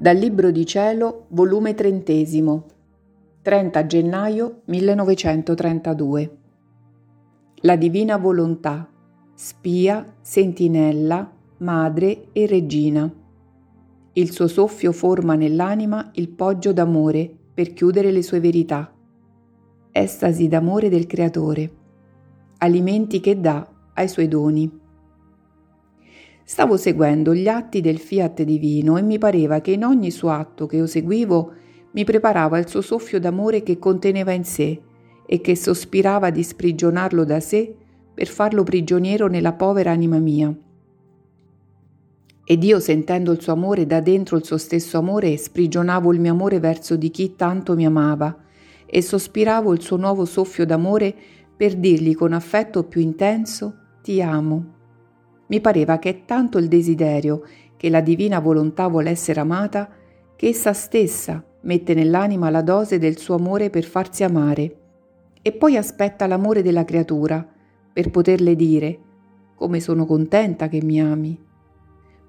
Dal Libro di Cielo, volume trentesimo, 30 gennaio 1932. La Divina Volontà, spia, sentinella, madre e regina. Il suo soffio forma nell'anima il poggio d'amore per chiudere le sue verità. Estasi d'amore del Creatore. Alimenti che dà ai suoi doni. Stavo seguendo gli atti del fiat divino e mi pareva che in ogni suo atto che io seguivo mi preparava il suo soffio d'amore che conteneva in sé e che sospirava di sprigionarlo da sé per farlo prigioniero nella povera anima mia. Ed io, sentendo il suo amore da dentro il suo stesso amore, sprigionavo il mio amore verso di chi tanto mi amava e sospiravo il suo nuovo soffio d'amore per dirgli con affetto più intenso ti amo. Mi pareva che è tanto il desiderio che la divina volontà vuole essere amata che essa stessa mette nell'anima la dose del suo amore per farsi amare e poi aspetta l'amore della creatura per poterle dire come sono contenta che mi ami.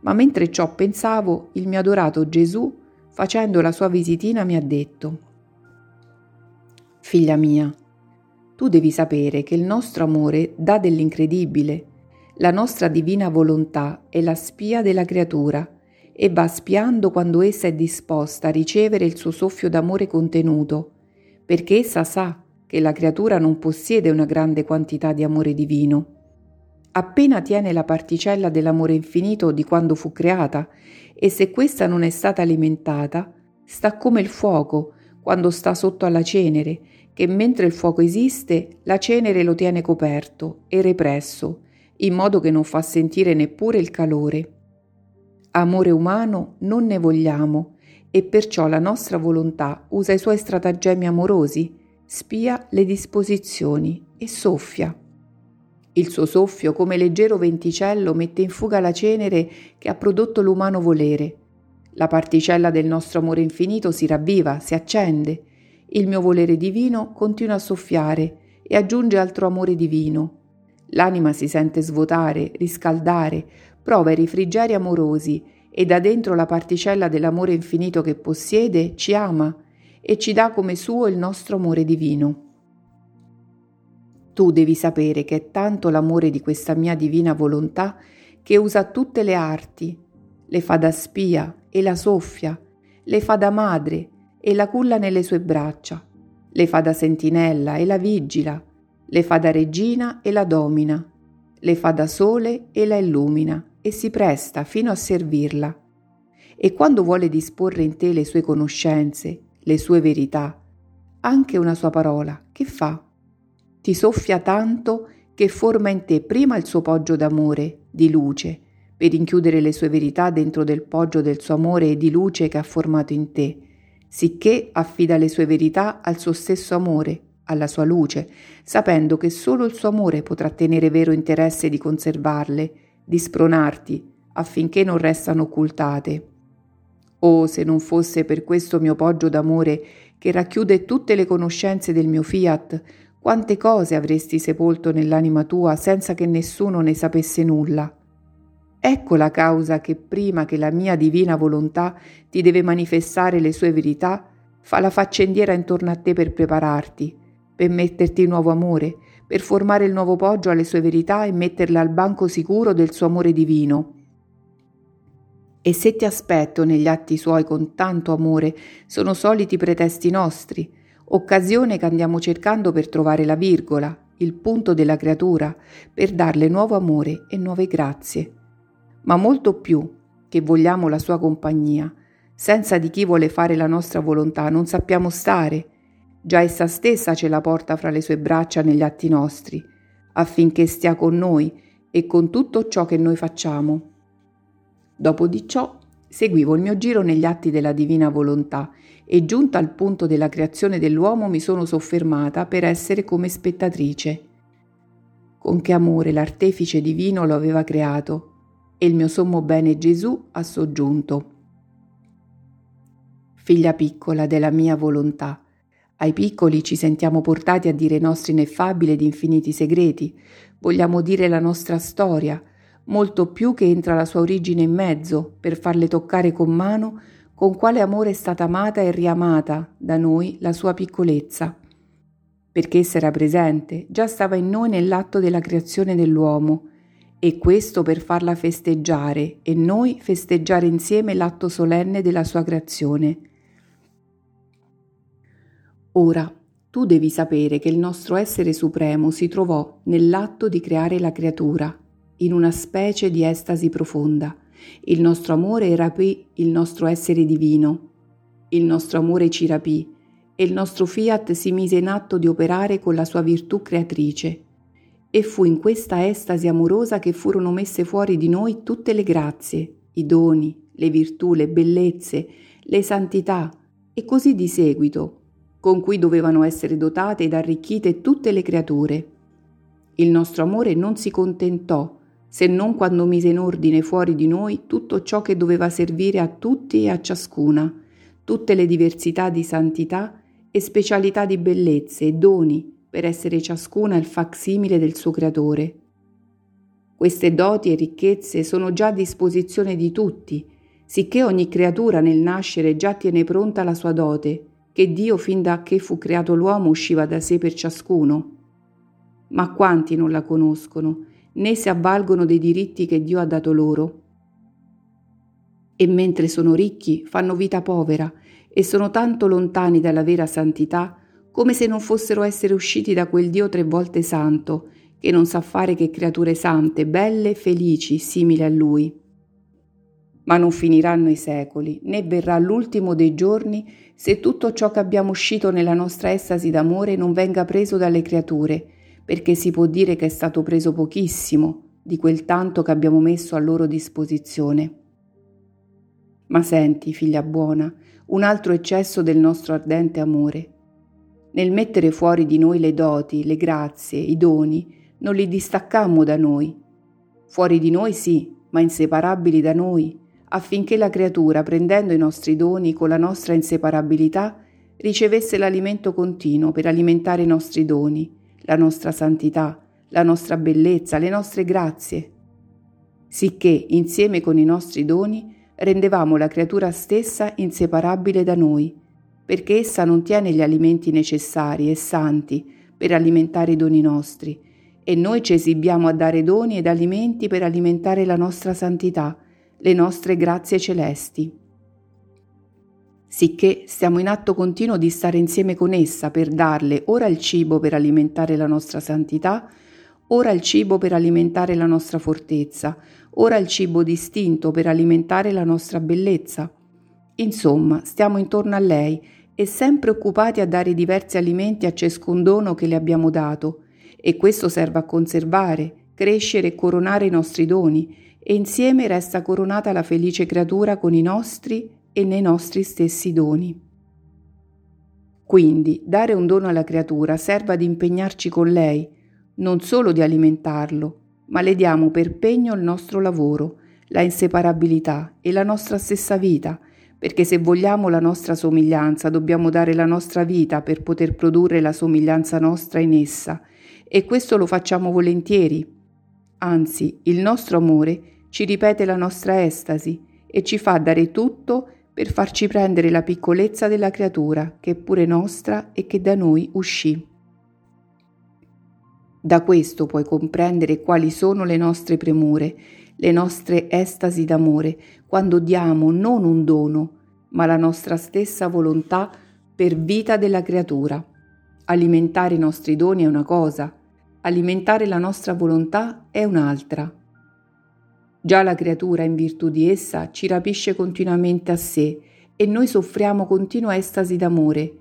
Ma mentre ciò pensavo, il mio adorato Gesù, facendo la sua visitina, mi ha detto Figlia mia, tu devi sapere che il nostro amore dà dell'incredibile la nostra divina volontà è la spia della creatura e va spiando quando essa è disposta a ricevere il suo soffio d'amore contenuto, perché essa sa che la creatura non possiede una grande quantità di amore divino. Appena tiene la particella dell'amore infinito di quando fu creata, e se questa non è stata alimentata, sta come il fuoco quando sta sotto alla cenere, che mentre il fuoco esiste, la cenere lo tiene coperto e represso, in modo che non fa sentire neppure il calore. Amore umano non ne vogliamo e perciò la nostra volontà usa i suoi stratagemmi amorosi, spia le disposizioni e soffia. Il suo soffio, come leggero venticello, mette in fuga la cenere che ha prodotto l'umano volere. La particella del nostro amore infinito si ravviva, si accende. Il mio volere divino continua a soffiare e aggiunge altro amore divino L'anima si sente svuotare, riscaldare, prova i rifrigeri amorosi e da dentro la particella dell'amore infinito che possiede ci ama e ci dà come suo il nostro amore divino. Tu devi sapere che è tanto l'amore di questa mia divina volontà che usa tutte le arti, le fa da spia e la soffia, le fa da madre e la culla nelle sue braccia, le fa da sentinella e la vigila, le fa da regina e la domina, le fa da sole e la illumina e si presta fino a servirla. E quando vuole disporre in te le sue conoscenze, le sue verità, anche una sua parola, che fa? Ti soffia tanto che forma in te prima il suo poggio d'amore, di luce, per inchiudere le sue verità dentro del poggio del suo amore e di luce che ha formato in te, sicché affida le sue verità al suo stesso amore, alla sua luce, sapendo che solo il suo amore potrà tenere vero interesse di conservarle, di spronarti, affinché non restano occultate. Oh, se non fosse per questo mio poggio d'amore che racchiude tutte le conoscenze del mio fiat, quante cose avresti sepolto nell'anima tua senza che nessuno ne sapesse nulla. Ecco la causa che prima che la mia divina volontà ti deve manifestare le sue verità, fa la faccendiera intorno a te per prepararti, per metterti nuovo amore, per formare il nuovo poggio alle sue verità e metterla al banco sicuro del suo amore divino. E se ti aspetto negli atti suoi con tanto amore, sono soliti pretesti nostri, occasione che andiamo cercando per trovare la virgola, il punto della creatura, per darle nuovo amore e nuove grazie. Ma molto più che vogliamo la sua compagnia, senza di chi vuole fare la nostra volontà non sappiamo stare, Già essa stessa ce la porta fra le sue braccia negli atti nostri, affinché stia con noi e con tutto ciò che noi facciamo. Dopo di ciò seguivo il mio giro negli atti della divina volontà e giunta al punto della creazione dell'uomo mi sono soffermata per essere come spettatrice. Con che amore l'artefice divino lo aveva creato e il mio sommo bene Gesù ha soggiunto. Figlia piccola della mia volontà, ai piccoli ci sentiamo portati a dire i nostri ineffabili ed infiniti segreti, vogliamo dire la nostra storia, molto più che entra la sua origine in mezzo, per farle toccare con mano con quale amore è stata amata e riamata da noi la sua piccolezza. Perché essa era presente, già stava in noi nell'atto della creazione dell'uomo, e questo per farla festeggiare e noi festeggiare insieme l'atto solenne della sua creazione. Ora, tu devi sapere che il nostro essere supremo si trovò nell'atto di creare la creatura, in una specie di estasi profonda, il nostro amore rapì il nostro essere divino. Il nostro amore ci rapì e il nostro fiat si mise in atto di operare con la sua virtù creatrice. E fu in questa estasi amorosa che furono messe fuori di noi tutte le grazie, i doni, le virtù, le bellezze, le santità e così di seguito, con cui dovevano essere dotate ed arricchite tutte le creature. Il nostro amore non si contentò se non quando mise in ordine fuori di noi tutto ciò che doveva servire a tutti e a ciascuna, tutte le diversità di santità e specialità di bellezze e doni per essere ciascuna il facsimile del suo creatore. Queste doti e ricchezze sono già a disposizione di tutti, sicché ogni creatura nel nascere già tiene pronta la sua dote, che Dio fin da che fu creato l'uomo usciva da sé per ciascuno. Ma quanti non la conoscono né si avvalgono dei diritti che Dio ha dato loro. E mentre sono ricchi fanno vita povera e sono tanto lontani dalla vera santità come se non fossero essere usciti da quel Dio tre volte santo, che non sa fare che creature sante, belle felici, simili a Lui. Ma non finiranno i secoli, né verrà l'ultimo dei giorni se tutto ciò che abbiamo uscito nella nostra estasi d'amore non venga preso dalle creature, perché si può dire che è stato preso pochissimo di quel tanto che abbiamo messo a loro disposizione. Ma senti, figlia buona, un altro eccesso del nostro ardente amore. Nel mettere fuori di noi le doti, le grazie, i doni, non li distaccammo da noi. Fuori di noi sì, ma inseparabili da noi, affinché la creatura, prendendo i nostri doni con la nostra inseparabilità, ricevesse l'alimento continuo per alimentare i nostri doni la nostra santità, la nostra bellezza, le nostre grazie, sicché insieme con i nostri doni rendevamo la creatura stessa inseparabile da noi, perché essa non tiene gli alimenti necessari e santi per alimentare i doni nostri, e noi ci esibiamo a dare doni ed alimenti per alimentare la nostra santità, le nostre grazie celesti sicché stiamo in atto continuo di stare insieme con essa per darle ora il cibo per alimentare la nostra santità, ora il cibo per alimentare la nostra fortezza, ora il cibo distinto per alimentare la nostra bellezza. Insomma, stiamo intorno a lei e sempre occupati a dare diversi alimenti a ciascun dono che le abbiamo dato, e questo serve a conservare, crescere e coronare i nostri doni, e insieme resta coronata la felice creatura con i nostri e nei nostri stessi doni. Quindi dare un dono alla creatura serve ad impegnarci con lei, non solo di alimentarlo, ma le diamo per pegno il nostro lavoro, la inseparabilità e la nostra stessa vita, perché se vogliamo la nostra somiglianza dobbiamo dare la nostra vita per poter produrre la somiglianza nostra in essa, e questo lo facciamo volentieri. Anzi, il nostro amore ci ripete la nostra estasi e ci fa dare tutto per farci prendere la piccolezza della creatura che è pure nostra e che da noi uscì. Da questo puoi comprendere quali sono le nostre premure, le nostre estasi d'amore, quando diamo non un dono, ma la nostra stessa volontà per vita della creatura. Alimentare i nostri doni è una cosa, alimentare la nostra volontà è un'altra. Già la creatura, in virtù di essa, ci rapisce continuamente a sé e noi soffriamo continua estasi d'amore.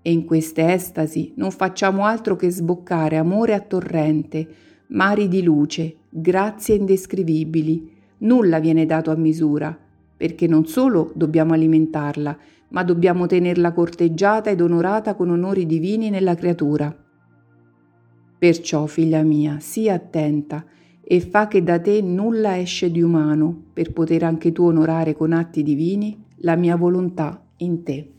E in queste estasi non facciamo altro che sboccare amore a torrente, mari di luce, grazie indescrivibili. Nulla viene dato a misura, perché non solo dobbiamo alimentarla, ma dobbiamo tenerla corteggiata ed onorata con onori divini nella creatura. Perciò, figlia mia, sii attenta e fa che da te nulla esce di umano per poter anche tu onorare con atti divini la mia volontà in te.